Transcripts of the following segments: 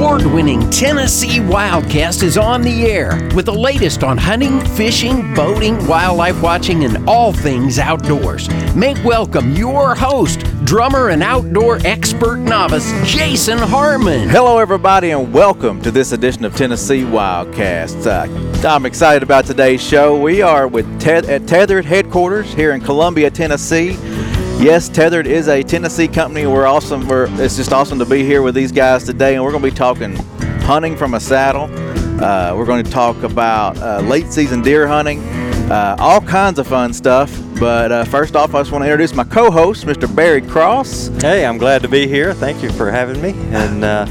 award winning Tennessee Wildcast is on the air with the latest on hunting, fishing, boating, wildlife watching, and all things outdoors. Make welcome your host, drummer and outdoor expert novice, Jason Harmon. Hello, everybody, and welcome to this edition of Tennessee Wildcast. Uh, I'm excited about today's show. We are with at Tethered headquarters here in Columbia, Tennessee. Yes, Tethered is a Tennessee company. We're awesome. We're, it's just awesome to be here with these guys today, and we're going to be talking hunting from a saddle. Uh, we're going to talk about uh, late season deer hunting, uh, all kinds of fun stuff. But uh, first off, I just want to introduce my co-host, Mr. Barry Cross. Hey, I'm glad to be here. Thank you for having me. And uh,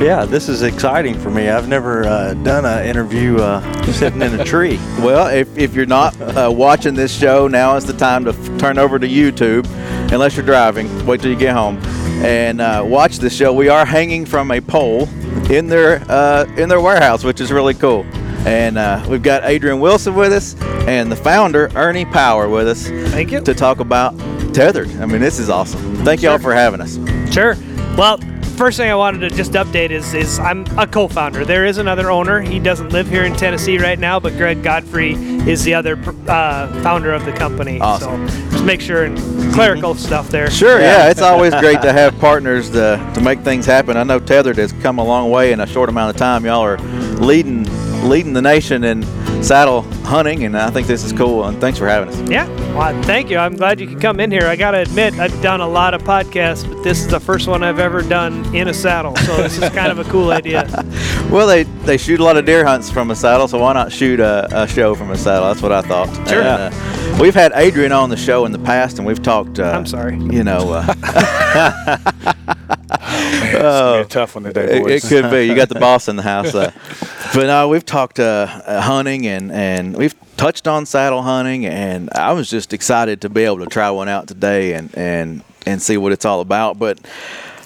yeah, this is exciting for me. I've never uh, done an interview uh, sitting in a tree. Well, if, if you're not uh, watching this show, now is the time to f- turn over to YouTube, unless you're driving. Wait till you get home and uh, watch the show. We are hanging from a pole in their uh, in their warehouse, which is really cool. And uh, we've got Adrian Wilson with us and the founder Ernie Power with us. Thank you. To talk about tethered. I mean, this is awesome. Thank y'all for having us. Sure. Well, first thing I wanted to just update is is I'm a co-founder. There is another owner. He doesn't live here in Tennessee right now, but Greg Godfrey is the other uh, founder of the company. Awesome. So make sure and clerical stuff there. Sure, yeah. it's always great to have partners to, to make things happen. I know Tethered has come a long way in a short amount of time. Y'all are leading leading the nation in saddle hunting, and I think this is cool. And thanks for having us. Yeah. Well, thank you. I'm glad you could come in here. I got to admit, I've done a lot of podcasts, but this is the first one I've ever done in a saddle. So this is kind of a cool idea. Well, they, they shoot a lot of deer hunts from a saddle, so why not shoot a, a show from a saddle? That's what I thought. Sure. And, uh, we've had Adrian on the show in the past, and we've talked. Uh, I'm sorry. You know. Uh, Man, it's gonna be a tough one today, It, boys. it could be. You got the boss in the house. Uh, but no, we've talked uh, uh, hunting and, and we've touched on saddle hunting, and I was just excited to be able to try one out today and, and, and see what it's all about. But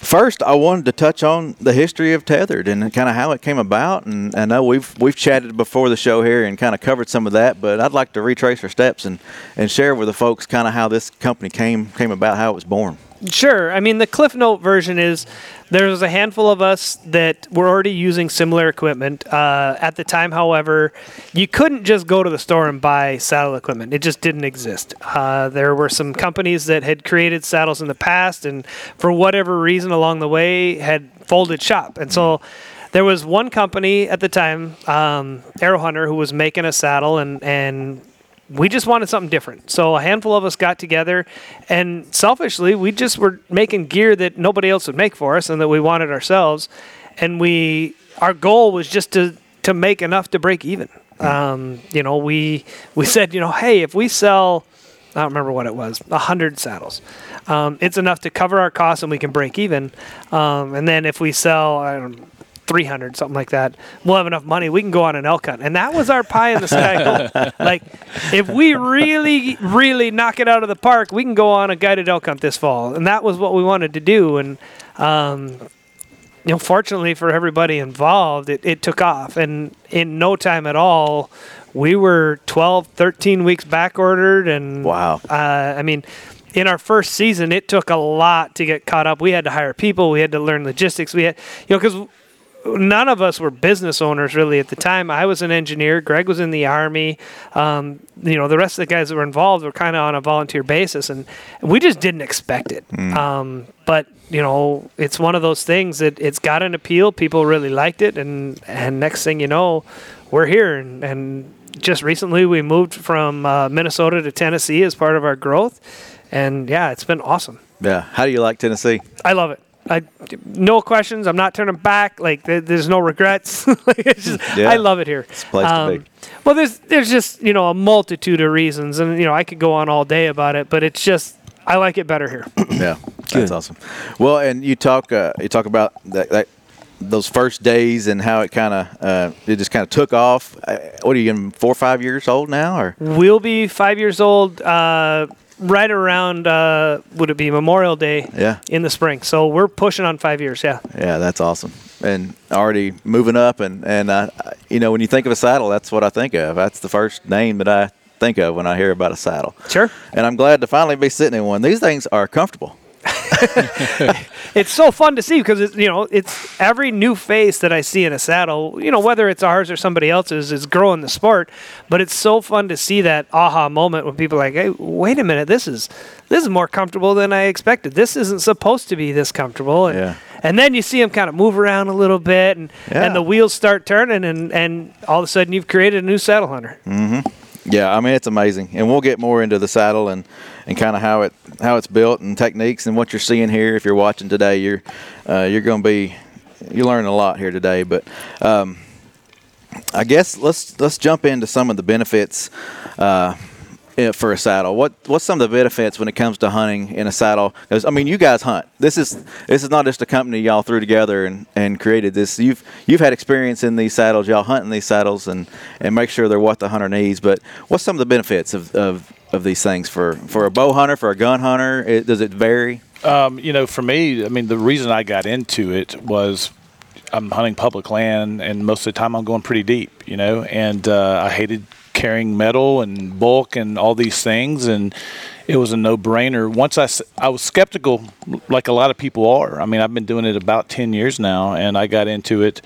first, I wanted to touch on the history of tethered and kind of how it came about. And I know we've we've chatted before the show here and kind of covered some of that, but I'd like to retrace our steps and, and share with the folks kind of how this company came came about, how it was born. Sure. I mean, the Cliff Note version is there was a handful of us that were already using similar equipment. Uh, at the time, however, you couldn't just go to the store and buy saddle equipment, it just didn't exist. Uh, there were some companies that had created saddles in the past, and for whatever reason along the way, had folded shop. And so there was one company at the time, um, Aero Hunter, who was making a saddle and, and we just wanted something different. So a handful of us got together, and selfishly, we just were making gear that nobody else would make for us, and that we wanted ourselves. And we, our goal was just to to make enough to break even. Um, you know, we we said, you know, hey, if we sell, I don't remember what it was, a hundred saddles, um, it's enough to cover our costs, and we can break even. Um, and then if we sell, I don't. Know, 300 something like that. We'll have enough money we can go on an elk hunt. And that was our pie in the sky goal like if we really really knock it out of the park we can go on a guided elk hunt this fall. And that was what we wanted to do. And um, you know fortunately for everybody involved it, it took off. And in no time at all we were 12 13 weeks back ordered. And Wow. uh, i mean in our first season it took a lot to get caught up. We had to hire people. We had to learn logistics. We had you know because none of us were business owners really at the time. I was an engineer. Greg was in the army. Um, you know, the rest of the guys that were involved were kind of on a volunteer basis, and we just didn't expect it. Um, but you know, it's one of those things that it's got an appeal. People really liked it, and and next thing you know, we're here. And, and just recently, we moved from uh, Minnesota to Tennessee as part of our growth, and yeah, it's been awesome. Yeah. How do you like Tennessee? I love it. I no questions. I'm not turning back. Like there, there's no regrets. like, it's just, Yeah. I love it here. It's a place to be. Well, there's there's just you know a multitude of reasons, and you know I could go on all day about it, but it's just I like it better here. Yeah, that's awesome. Well, and you talk uh, you talk about that, that those first days and how it kind of uh, it just kind of took off. Uh, what are you, getting four or five years old now, or we'll be five years old. Uh, right around uh, would it be Memorial Day? Yeah. In the spring, so we're pushing on five years. Yeah. yeah, that's awesome. And already moving up, and and uh, you know when you think of a saddle, that's what I think of. That's the first name that I think of when I hear about a saddle. Sure. And I'm glad to finally be sitting in one. These things are comfortable. it's so fun to see because it's you know it's every new face that I see in a saddle. You know whether it's ours or somebody else's is growing the sport, but it's so fun to see that aha moment when people are like, hey, wait a minute, this is this is more comfortable than I expected. This isn't supposed to be this comfortable. And, Yeah. and then you see them kind of move around a little bit, and, Yeah. and the wheels start turning, and, and all of a sudden you've created a new saddle hunter. Mm-hmm. Yeah, I mean it's amazing, and we'll get more into the saddle and, and kind of how it how it's built and techniques and what you're seeing here. If you're watching today, you're uh, you're going to be you learn a lot here today. But um, I guess let's let's jump into some of the benefits uh, for a saddle. What what's some of the benefits when it comes to hunting in a saddle? 'Cause, I mean, you guys hunt. This is this is not just a company y'all threw together and, and created this. You've you've had experience in these saddles. Y'all hunt in these saddles and, and make sure they're what the hunter needs. But what's some of the benefits of, of, of these things for, for a bow hunter, for a gun hunter? It, does it vary? Um, you know, for me, I mean, the reason I got into it was I'm hunting public land, and most of the time I'm going pretty deep, you know, and uh, I hated carrying metal and bulk and all these things, and it was a no-brainer. Once I, I was skeptical, like a lot of people are. I mean, I've been doing it about 10 years now, and I got into it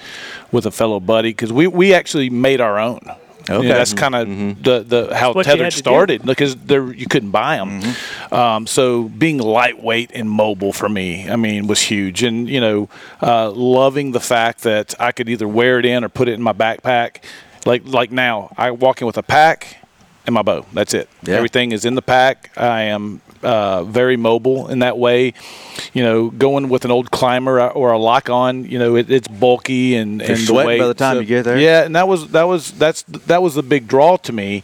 with a fellow buddy because we, we actually made our own. You know, Okay. that's kind of the, the how tethered had to do. started because there you couldn't buy them. Um, so being lightweight and mobile for me, I mean, was huge. And you know, uh, loving the fact that I could either wear it in or put it in my backpack. Like like now, I walk in with a pack and my bow. That's it. Yeah. Everything is in the pack. I am uh, very mobile in that way. You know, going with an old climber or a lock on, you know, it, it's bulky and You're and sweating the by the time So- you get there. Yeah, and that was that was that's that was the big draw to me.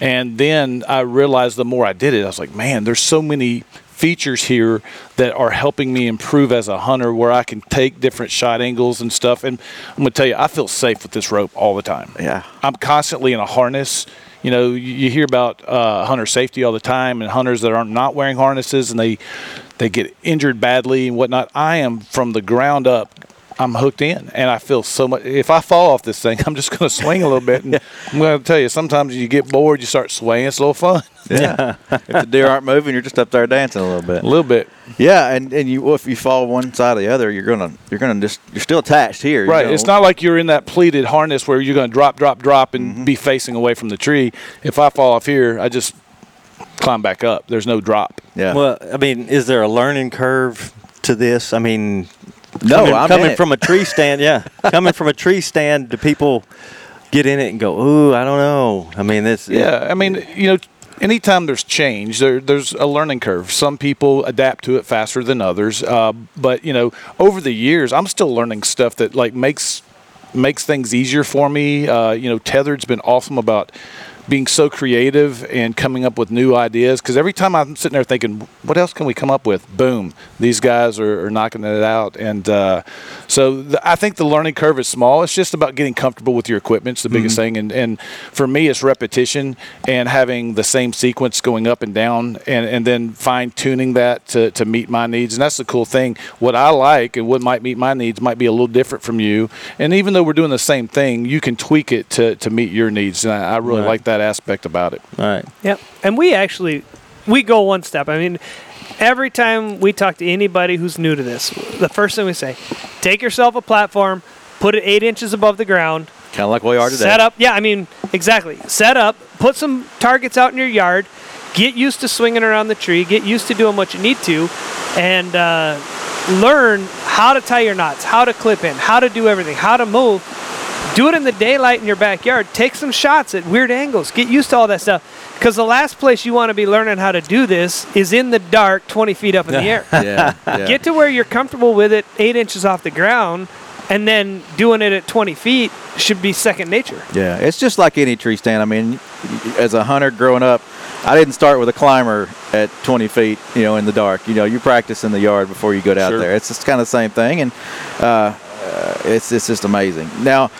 And then I realized the more I did it, I was like, man, there's so many features here that are helping me improve as a hunter where I can take different shot angles and stuff. And I'm gonna tell you, I feel safe with this rope all the time. Yeah. I'm constantly in a harness. You know, you, you hear about uh, hunter safety all the time, and hunters that are not wearing harnesses and they they get injured badly and whatnot. I am from the ground up. I'm hooked in, and I feel so much. If I fall off this thing, I'm just going to swing a little bit. And I'm going to tell you, sometimes you get bored, you start swaying. It's a little fun, Yeah. if the deer aren't moving, you're just up there dancing a little bit. a little bit. Yeah, and, and you well, if you fall one side or the other, you're gonna you're gonna just you're still attached here. you Right. know. It's not like you're in that pleated harness where you're going to drop, drop, drop, and mm-hmm. be facing away from the tree. If I fall off here, I just climb back up. There's no drop. Yeah. Well, I mean, is there a learning curve to this? I mean, no, coming, I'm coming in it. from a tree stand, yeah, coming from a tree stand, do people get in it and go, "Ooh, I don't know"? I mean, this, Yeah, I mean, you know, anytime there's change, there, there's a learning curve. Some people adapt to it faster than others, uh, but you know, over the years, I'm still learning stuff that like makes makes things easier for me. Uh, you know, tethered's been awesome about being so creative and coming up with new ideas because every time i'm sitting there thinking what else can we come up with? Boom these guys are, are knocking it out. And uh, so the, i think the learning curve is small. It's just about getting comfortable with your equipment it's the biggest thing. And, and for me it's repetition and having the same sequence going up and down and, and then fine tuning that to, to meet my needs. And that's the cool thing. What i like and what might meet my needs might be a little different from you. And even though we're doing the same thing you can tweak it to, to meet your needs. And i, I really Right. like that aspect about it all right. Yep. And we actually we go one step. I mean, every time we talk to anybody who's new to this, the first thing we say, take yourself a platform, put it eight inches above the ground, kind of like we are today. set up. Yeah, I mean, exactly. Set up, put some targets out in your yard, get used to swinging around the tree, get used to doing what you need to, and uh, learn how to tie your knots, how to clip in, how to do everything, how to move. Do it in the daylight in your backyard. Take some shots at weird angles. Get used to all that stuff. Because the last place you want to be learning how to do this is in the dark, 20 feet up in the air. Yeah, yeah. Get to where you're comfortable with it, eight inches off the ground, and then doing it at 20 feet should be second nature. Yeah, it's just like any tree stand. I mean, as a hunter growing up, I didn't start with a climber at 20 feet, you know, in the dark. You know, you practice in the yard before you get out Sure. there. It's just kind of the same thing, and uh, uh, it's it's just amazing. Now,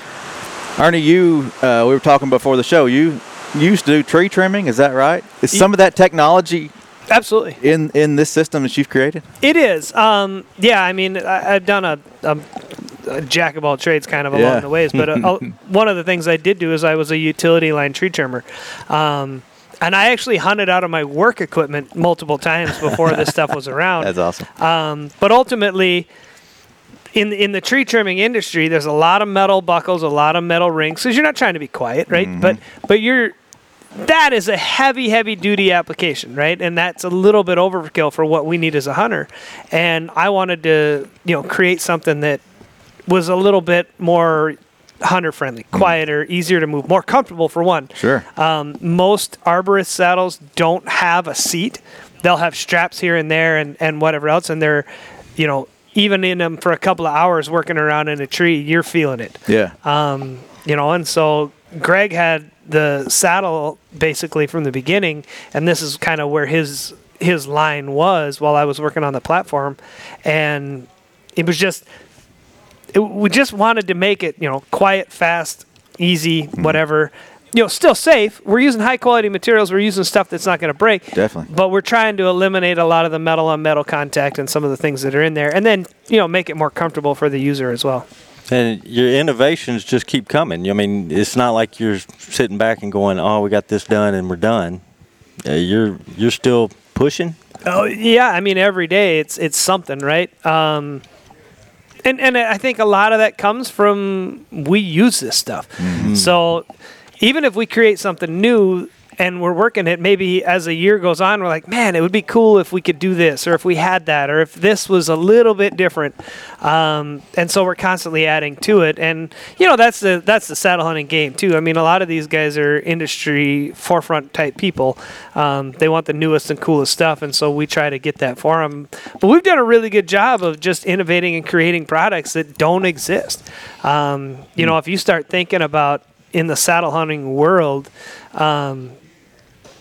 Ernie, you uh, we were talking before the show. You used to do tree trimming, is that right? Is some of that technology Absolutely. in in this system that you've created? It is. Um, yeah, I mean, I, I've done a, a, a jack of all trades kind of Yeah. along the ways, but uh, uh, one of the things I did do is I was a utility line tree trimmer. Um, and I actually hunted out of my work equipment multiple times before this stuff was around. That's awesome. Um, but ultimately, in in the tree trimming industry, there's a lot of metal buckles, a lot of metal rings. Because you're not trying to be quiet, right? Mm-hmm. But but you're that is a heavy, heavy duty application, right? And that's a little bit overkill for what we need as a hunter. And I wanted to, you know, create something that was a little bit more hunter friendly, quieter, easier to move, more comfortable for one. Sure. Um, most arborist saddles don't have a seat. They'll have straps here and there and, and whatever else, and they're, you know, even in them for a couple of hours working around in a tree, you're feeling it. Yeah. Um, you know, and so Greg had the saddle basically from the beginning, and this is kind of where his his line was while I was working on the platform, and it was just it, we just wanted to make it you know quiet, fast, easy, whatever. You know, still safe. We're using high quality materials. We're using stuff that's not going to break. Definitely. But we're trying to eliminate a lot of the metal on metal contact and some of the things that are in there, and then you know make it more comfortable for the user as well. And your innovations just keep coming. I mean, it's not like you're sitting back and going, "Oh, we got this done and we're done." Uh, you're you're still pushing. Oh yeah, I mean every day it's it's something, right? Um, and and I think a lot of that comes from we use this stuff. So even if we create something new and we're working it, maybe as a year goes on, we're like, man, it would be cool if we could do this, or if we had that, or if this was a little bit different. Um, and so we're constantly adding to it, and you know that's the that's the saddle hunting game too. I mean, a lot of these guys are industry forefront type people. Um, they want the newest and coolest stuff, and so we try to get that for them. But we've done a really good job of just innovating and creating products that don't exist. Um, you know, if you start thinking about in the saddle hunting world, um,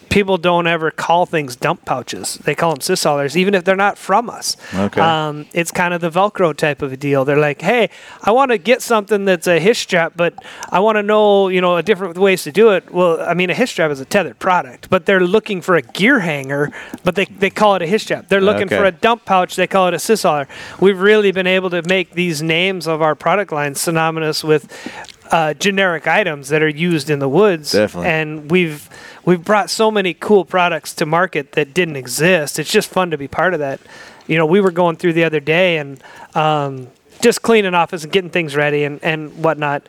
people don't ever call things dump pouches. They call them syshaulers, even if they're not from us. Okay. Um, it's kind of the Velcro type of a deal. They're like, hey, I want to get something that's a hitch strap, but I want to know, you know, a different ways to do it. Well, I mean, a hitch strap is a tethered product, but they're looking for a gear hanger, but they, they call it a hitch strap. They're looking Okay. for a dump pouch, they call it a syshauler. We've really been able to make these names of our product lines synonymous with uh, generic items that are used in the woods. Definitely. And we've we've brought so many cool products to market that didn't exist. It's just fun to be part of that. You know, we were going through the other day and um, just cleaning office and getting things ready and, and whatnot.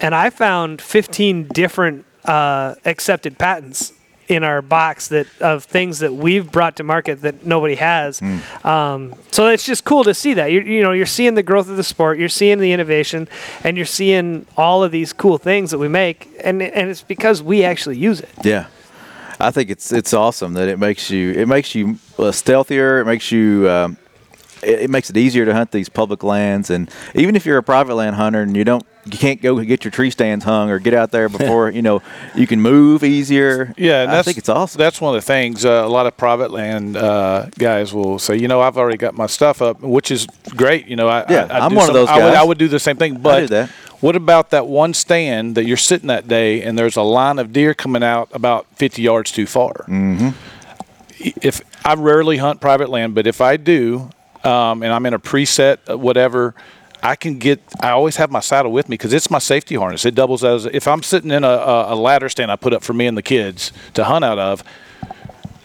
And I found 15 different uh, accepted patents in our box that of things that we've brought to market that nobody has. Um, so it's just cool to see that. You're, you know, you're seeing the growth of the sport, you're seeing the innovation, and you're seeing all of these cool things that we make, and and it's because we actually use it. Yeah, I think it's it's awesome that it makes you it makes you uh, stealthier. It makes you um, it, it makes it easier to hunt these public lands, and even if you're a private land hunter and you don't you can't go get your tree stands hung or get out there before you know you can move easier. Yeah, and I think it's awesome. That's one of the things. Uh, a lot of private land uh, guys will say, you know, I've already got my stuff up, which is great. You know, I, Yeah, I, do one of some- those I would, guys. I would do the same thing. But what about that one stand that you're sitting that day and there's a line of deer coming out about 50 yards too far? Mm-hmm. If I rarely hunt private land, but if I do, um, and I'm in a preset, uh, whatever. I can get. I always have my saddle with me because it's my safety harness. It doubles as if I'm sitting in a, a, a ladder stand I put up for me and the kids to hunt out of.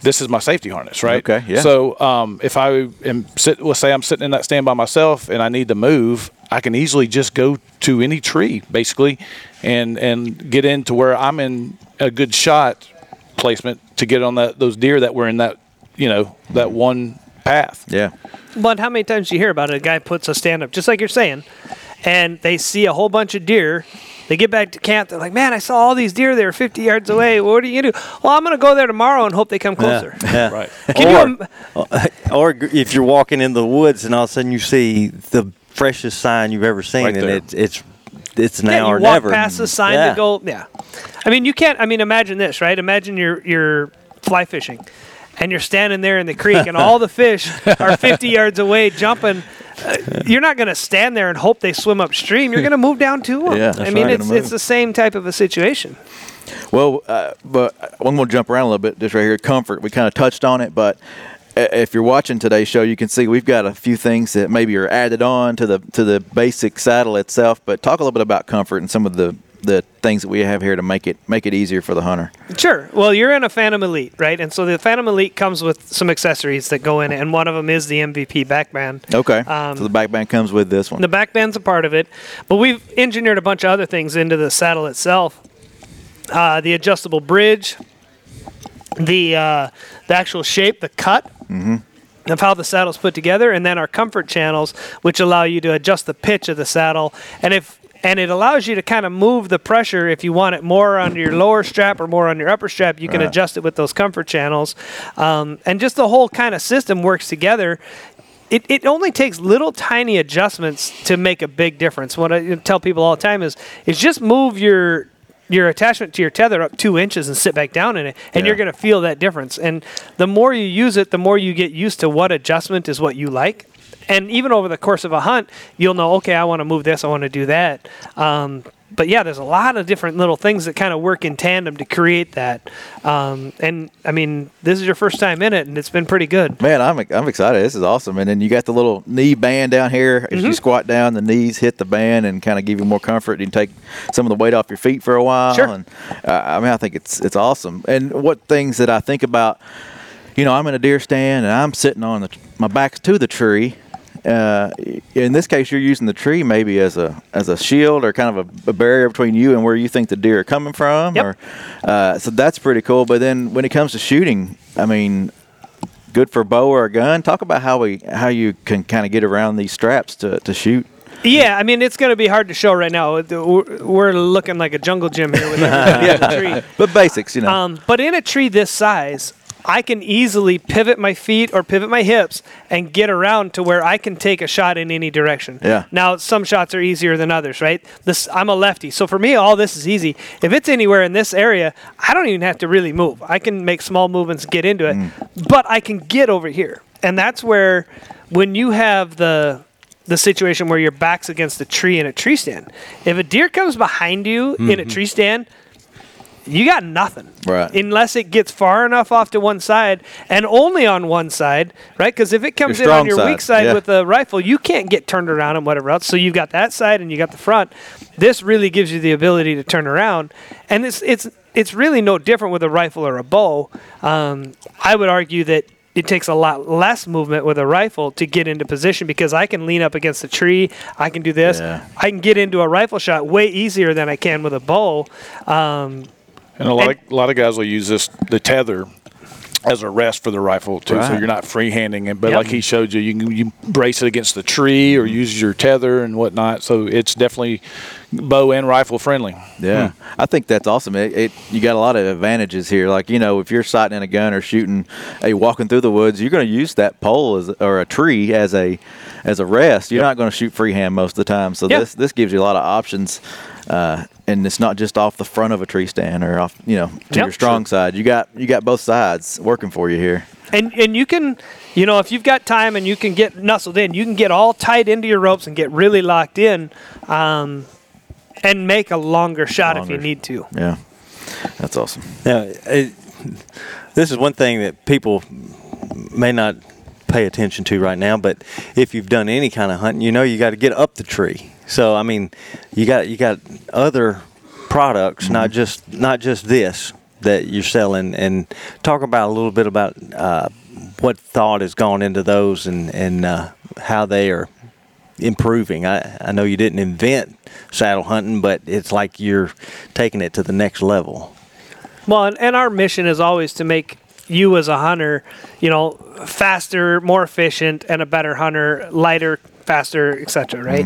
This is my safety harness, right? Okay, yeah. So um, if I am sit, let's say I'm sitting in that stand by myself and I need to move, I can easily just go to any tree basically, and and get into where I'm in a good shot placement to get on that those deer that were in that you know that one path. yeah, But how many times do you hear about it? A guy puts a stand up, just like you're saying, and they see a whole bunch of deer. They get back to camp. They're like, "Man, I saw all these deer. They were 50 yards away. What are you gonna do?" Well, I'm gonna go there tomorrow and hope they come closer. Yeah. Right. Can you or, im- uh, or if you're walking in the woods and all of a sudden you see the freshest sign you've ever seen, Right and there. it's it's it's Yeah, now you or walk never. past the sign yeah. to go. Yeah, I mean, you can't. I mean, imagine this, right? Imagine you're you're fly fishing, and you're standing there in the creek, and all the fish are 50 yards away jumping. Uh, you're not going to stand there and hope they swim upstream. You're going to move down to them. Yeah, I mean, right. it's it's the same type of a situation. Well, uh, but I'm going to jump around a little bit just right here. Comfort, we kind of touched on it, but uh, if you're watching today's show, you can see we've got a few things that maybe are added on to the to the basic saddle itself. But talk a little bit about comfort and some of the the things that we have here to make it make it easier for the hunter. Sure. Well, you're in a Phantom Elite, right? And so the Phantom Elite comes with some accessories that go in it, and one of them is the MVP backband. Okay. Um, so the backband comes with this one. The backband's a part of it, but we've engineered a bunch of other things into the saddle itself. Uh, the adjustable bridge, the uh, the actual shape, the cut. Of how the saddle's put together, and then our comfort channels, which allow you to adjust the pitch of the saddle, and if and it allows you to kind of move the pressure if you want it more on your lower strap or more on your upper strap. You can Right. adjust it with those comfort channels, um, and just the whole kind of system works together it, it only takes little tiny adjustments to make a big difference. What I tell people all the time is is just move your your attachment to your tether up two inches and sit back down in it, and Yeah. you're going to feel that difference. And the more you use it, the more you get used to what adjustment is what you like. And even over the course of a hunt, you'll know, okay, I want to move this, I want to do that. Um, but yeah, there's a lot of different little things that kind of work in tandem to create that. Um, and I mean, this is your first time in it, and it's been pretty good. Man, I'm I'm excited. This is awesome. And then you got the little knee band down here. As Mm-hmm. you squat down, the knees hit the band and kind of give you more comfort. You take some of the weight off your feet for a while. Sure. And uh, I mean, I think it's it's awesome. And what things that I think about, you know, I'm in a deer stand and I'm sitting on the my back to the tree. Uh, in this case, you're using the tree maybe as a as a shield or kind of a, a barrier between you and where you think the deer are coming from. Yep. Or, uh, so that's pretty cool. But then when it comes to shooting, I mean, good for bow or a gun. Talk about how we how you can kind of get around these straps to, to shoot. Yeah, I mean it's going to be hard to show right now. We're looking like a jungle gym here with the tree. But basics, you know. Um, but in a tree this size, I can easily pivot my feet or pivot my hips and get around to where I can take a shot in any direction. Yeah. Now some shots are easier than others, right? This I'm a lefty, so for me all this is easy. If it's anywhere in this area, I don't even have to really move. I can make small movements get into it, mm. but I can get over here, and that's where when you have the the situation where your back's against a tree in a tree stand. If a deer comes behind you in a mm-hmm. tree stand, you got nothing. Right. Unless it gets far enough off to one side and only on one side, right? Because if it comes Your in on your side, weak side yeah. with a rifle, you can't get turned around and whatever else. So you've got that side and you got the front. This really gives you the ability to turn around, and it's it's it's really no different with a rifle or a bow. Um, I would argue that it takes a lot less movement with a rifle to get into position because I can lean up against a tree. I can do this. Yeah. I can get into a rifle shot way easier than I can with a bow. Um, And a lot And- of a lot of guys will use this the tether as a rest for the rifle too, so you're not freehanding it. But Yep. like he showed you, you can you brace it against the tree or use your tether and whatnot. So it's definitely bow and rifle friendly. Yeah, I think that's awesome. It, it you got a lot of advantages here. Like you know, if you're sighting in a gun or shooting, hey, walking through the woods, you're going to use that pole as or a tree as a as a rest. You're not going to shoot freehand most of the time. So Yeah. this this gives you a lot of options. Uh, and it's not just off the front of a tree stand or off, you know, to Yep. your strong side. You got you got both sides working for you here. and and you can, you know, if you've got time and you can get nestled in, you can get all tied into your ropes and get really locked in, um, and make a longer shot if you need to. Yeah, that's awesome. Now, it, this is one thing that people may not pay attention to right now, but if you've done any kind of hunting, you know you got to get up the tree. So I mean, you got you got other products, not just not just this that you're selling, and talk about a little bit about uh, what thought has gone into those and and uh, how they are improving. I, I know you didn't invent saddle hunting, but it's like you're taking it to the next level. Well, and, and our mission is always to make you as a hunter, you know, faster, more efficient, and a better hunter, lighter, faster, etc. Right?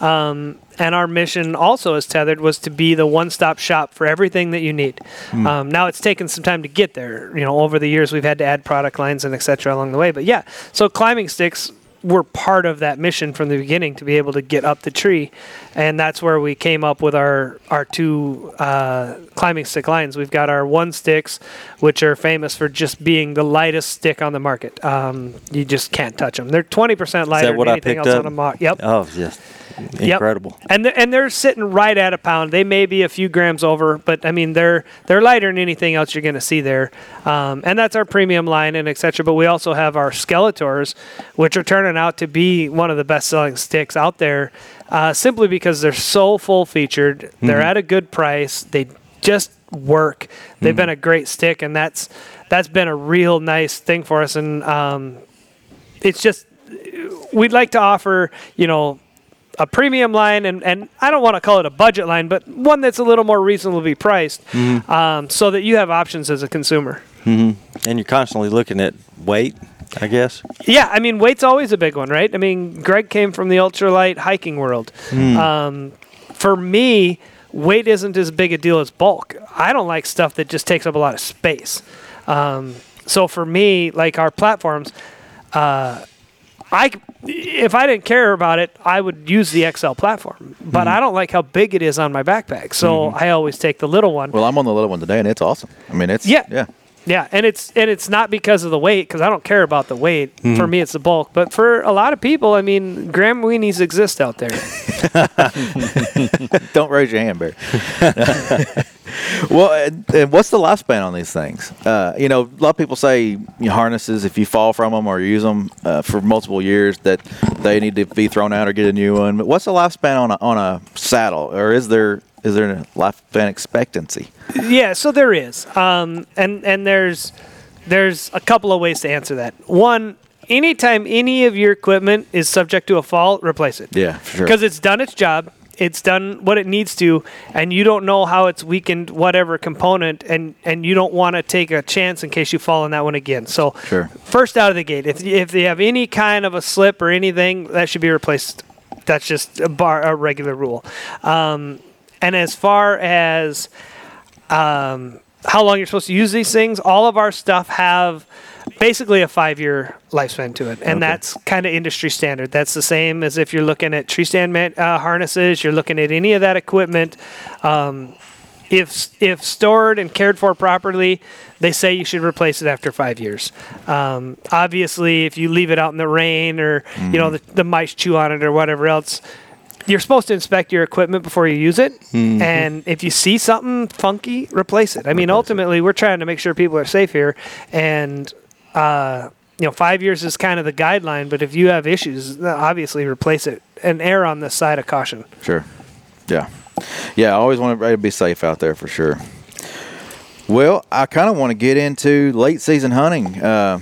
Um, and our mission also as tethered was to be the one-stop shop for everything that you need. Um, now it's taken some time to get there. You know, over the years we've had to add product lines and etc. along the way. But yeah, so climbing sticks were part of that mission from the beginning to be able to get up the tree, and that's where we came up with our our two uh, climbing stick lines. We've got our one sticks, which are famous for just being the lightest stick on the market. Um, you just can't touch them. They're twenty percent lighter than anything else up? on the market. Yep. Oh, yes. Yep. incredible. And they're, and they're sitting right at a pound. They may be a few grams over, but I mean they're they're lighter than anything else you're going to see there. Um, and that's our premium line and etc. But we also have our Skeletors, which are turning out to be one of the best selling sticks out there, uh, simply because they're so full featured. They're at a good price. They just work. They've been a great stick, and that's that's been a real nice thing for us. And um, it's just we'd like to offer, you know, a premium line, and, and I don't want to call it a budget line, but one that's a little more reasonably priced, um, so that you have options as a consumer. And you're constantly looking at weight, I guess. Yeah, I mean, weight's always a big one, right? I mean, Greg came from the ultralight hiking world. Um, for me, weight isn't as big a deal as bulk. I don't like stuff that just takes up a lot of space. Um, so for me, like our platforms, uh, I if I didn't care about it, I would use the XL platform. But mm-hmm. I don't like how big it is on my backpack, so mm-hmm. I always take the little one. Well, I'm on the little one today, and it's awesome. I mean, it's Yeah. yeah. Yeah, and it's and it's not because of the weight because I don't care about the weight. For me, it's the bulk. But for a lot of people, I mean, gram weenies exist out there. Don't raise your hand, Barry. well, and, and what's the lifespan on these things? Uh, you know, a lot of people say you know, harnesses, if you fall from them or use them uh, for multiple years, that they need to be thrown out or get a new one. But what's the lifespan on a, on a saddle, or is there is there a lifespan expectancy? yeah, so there is, um, and and there's there's a couple of ways to answer that. One, anytime any of your equipment is subject to a fault, replace it. Yeah, for sure. because it's done its job. It's done what it needs to, and you don't know how it's weakened whatever component, and and you don't want to take a chance in case you fall on that one again. So, Sure. first out of the gate, if if they have any kind of a slip or anything, that should be replaced. That's just a bar a regular rule. Um, and as far as um, how long you're supposed to use these things, all of our stuff have basically a five year lifespan to it. And that's kind of industry standard. That's the same as if you're looking at tree stand man, uh, harnesses, you're looking at any of that equipment. Um, if, if stored and cared for properly, they say you should replace it after five years. Um, obviously, if you leave it out in the rain or you know the, the mice chew on it or whatever else, you're supposed to inspect your equipment before you use it. And if you see something funky, replace it. I mean, ultimately, we're trying to make sure people are safe here. And, uh, you know, five years is kind of the guideline, but if you have issues, obviously replace it and err on the side of caution. Sure. Yeah. Yeah, I always want everybody to be safe out there for sure. Well, I kind of want to get into late season hunting. Uh,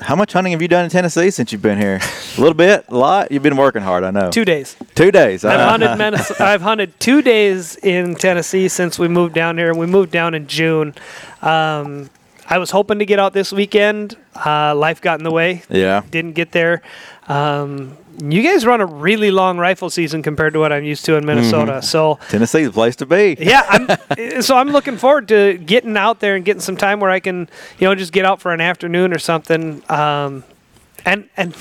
how much hunting have you done in Tennessee since you've been here? A little bit, a lot. You've been working hard, I know. Two days. Two days. I've Uh, hunted Minnesota, I've hunted two days in Tennessee since we moved down here. We moved down in June. Um, I was hoping to get out this weekend. Uh, life got in the way. yeah. Didn't get there. Um, you guys run a really long rifle season compared to what I'm used to in Minnesota. So Tennessee's the place to be. yeah, I'm, so I'm looking forward to getting out there and getting some time where I can, you know, just get out for an afternoon or something. Um, and and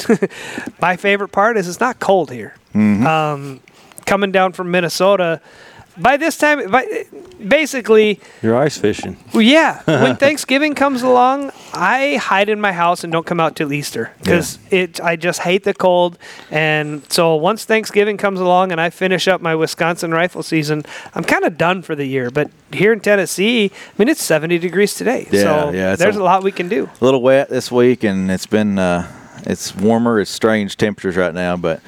my favorite part is it's not cold here. Um, coming down from Minnesota, by this time, by, basically, You're ice fishing. well, yeah. When Thanksgiving comes along, I hide in my house and don't come out till Easter because it. I just hate the cold, and so once Thanksgiving comes along and I finish up my Wisconsin rifle season, I'm kind of done for the year. But here in Tennessee, I mean, it's 70 degrees today, Yeah, so yeah, there's a- a, lot we can do. a little wet this week, and it's been uh, it's warmer. It's strange temperatures right now, but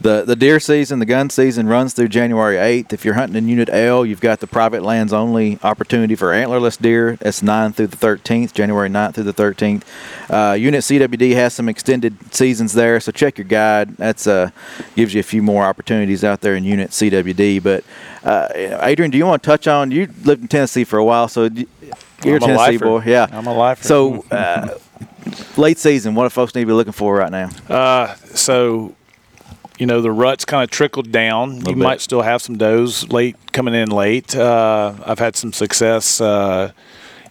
the the deer season, the gun season runs through January 8th. If you're hunting in Unit L, you've got the private lands only opportunity for antlerless deer. That's 9 through the 13th, January 9th through the 13th. Uh, Unit CWD has some extended seasons there, so check your guide. That's uh, gives you a few more opportunities out there in Unit CWD. But uh, Adrian, do you want to touch on? You lived in Tennessee for a while, so. You're I'm a Tennessee boy, yeah. I'm a lifer. So, uh, late season, what do folks need to be looking for right now? Uh, so, you know, the rut's kind of trickled down. You bit. might still have some does late coming in late. Uh, I've had some success. Uh,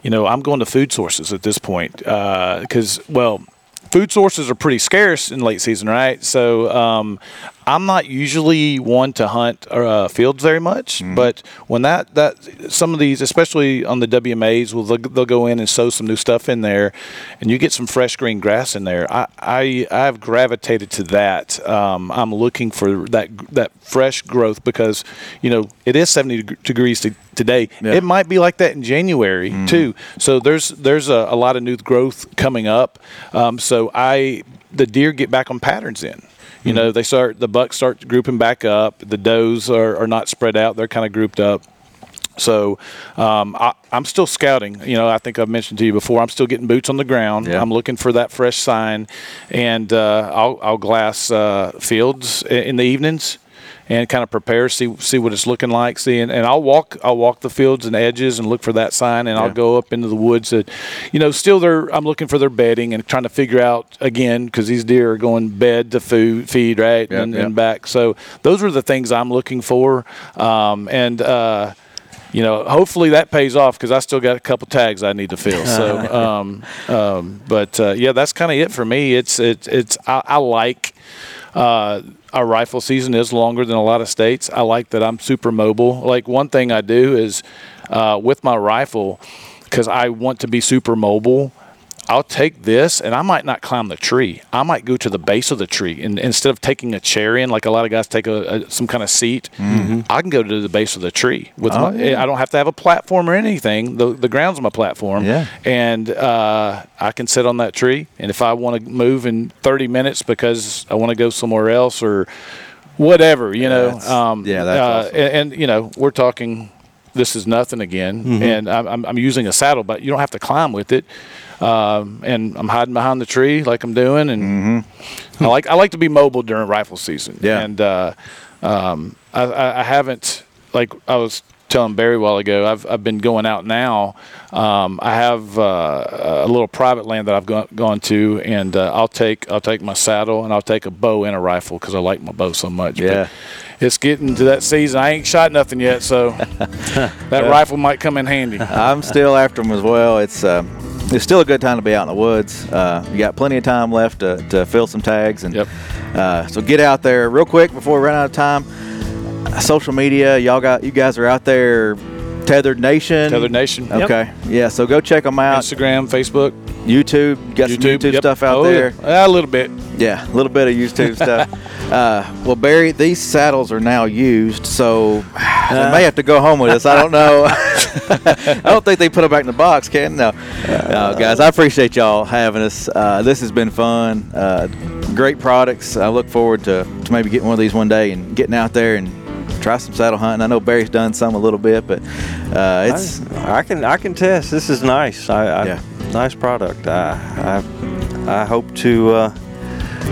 you know, I'm going to food sources at this point because, well, food sources are pretty scarce in late season, right? So, um, I'm not usually one to hunt uh, fields very much, Mm-hmm. but when that that some of these, especially on the WMAs, will they'll, they'll go in and sow some new stuff in there, and you get some fresh green grass in there. I I I've gravitated to that. Um, I'm looking for that that fresh growth because you know it is 70 degrees to, today. Yeah. It might be like that in January too. So there's there's a, a lot of new growth coming up. Um, so I the deer get back on patterns in. You know, they start the bucks start grouping back up. The does are, are not spread out; they're kind of grouped up. So um, I, I'm still scouting. You know, I think I've mentioned to you before. I'm still getting boots on the ground. Yeah. I'm looking for that fresh sign, and uh, I'll, I'll glass uh, fields in the evenings and kind of prepare, see see what it's looking like. See, and, and I'll walk I'll walk the fields and edges and look for that sign, and I'll go up into the woods. That, you know, still they're I'm looking for their bedding and trying to figure out again because these deer are going bed to food feed right Yep, and, yep. and back. So those are the things I'm looking for, um, and. Uh, you know, hopefully that pays off because I still got a couple tags I need to fill. So, um, um, but uh, yeah, that's kind of it for me. It's it's it's I, I like uh, our rifle season is longer than a lot of states. I like that I'm super mobile. Like one thing I do is uh, with my rifle because I want to be super mobile. I'll take this and I might not climb the tree. I might go to the base of the tree and instead of taking a chair in, like a lot of guys take a, a some kind of seat, I can go to the base of the tree with Oh, my. yeah. I don't have to have a platform or anything. The the ground's my platform. Yeah. And uh, I can sit on that tree, and if I want to move in 30 minutes because I want to go somewhere else or whatever, you know. That's- um, yeah, that's uh, awesome. and, and you know, we're talking. This is nothing again, Mm-hmm. and I'm, I'm using a saddle, but you don't have to climb with it. Um, and I'm hiding behind the tree like I'm doing, and I like I like to be mobile during rifle season. Mm-hmm. Yeah. And uh, um, I, I, I haven't like I was telling Barry a while ago. I've I've been going out now. Um, I have uh, a little private land that I've gone, gone to, and uh, I'll take I'll take my saddle and I'll take a bow and a rifle because I like my bow so much. But Yeah. it's getting to that season. I ain't shot nothing yet, so that rifle might come in handy. I'm still after them as well. It's uh, it's still a good time to be out in the woods. Uh, you got plenty of time left to, to fill some tags, and Yep. uh, so get out there real quick before we run out of time. Social media, y'all got you guys are out there. Tethered Nation. Tethered Nation. Yep. Okay. Yeah. So go check them out. Instagram, Facebook, YouTube. You got some YouTube yep. stuff out Oh, there. Yeah. a little bit. Yeah, a little bit of YouTube stuff. Uh, well, Barry, these saddles are now used, so they may have to go home with us. I don't know. I don't think they put them back in the box, can no? No, guys, I appreciate y'all having us. Uh, this has been fun. Uh, great products. I look forward to, to maybe getting one of these one day and getting out there and try some saddle hunting. I know Barry's done some a little bit, but uh, it's I, I can I can test. This is nice. I, I Yeah. Nice product. I I, I hope to uh,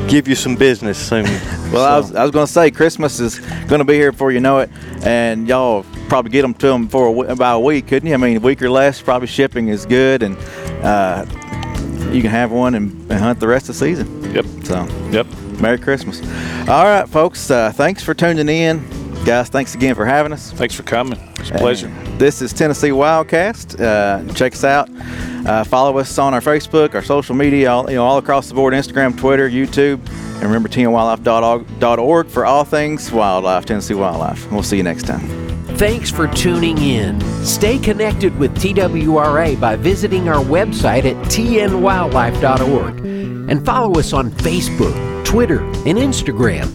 give you some business soon. Well, I was, I was going to say Christmas is going to be here before you know it, and y'all probably get them to them for a w- about a week, couldn't you? I mean, a week or less. Probably shipping is good, and uh, you can have one and, and hunt the rest of the season. Yep. So, Yep. Merry Christmas! All right, folks. Uh, thanks for tuning in, guys. Thanks again for having us. Thanks for coming. It's a pleasure. And This is Tennessee Wildcast. Uh, check us out. Uh, follow us on our Facebook, our social media, all, you know, all across the board: Instagram, Twitter, YouTube, and remember tnwildlife.org for all things wildlife, Tennessee wildlife. We'll see you next time. Thanks for tuning in. Stay connected with TWRA by visiting our website at tnwildlife.org and follow us on Facebook, Twitter, and Instagram.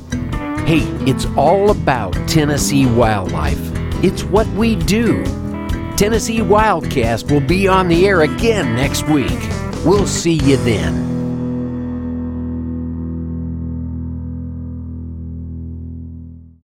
Hey, it's all about Tennessee wildlife. It's what we do. Tennessee Wildcast will be on the air again next week. We'll see you then.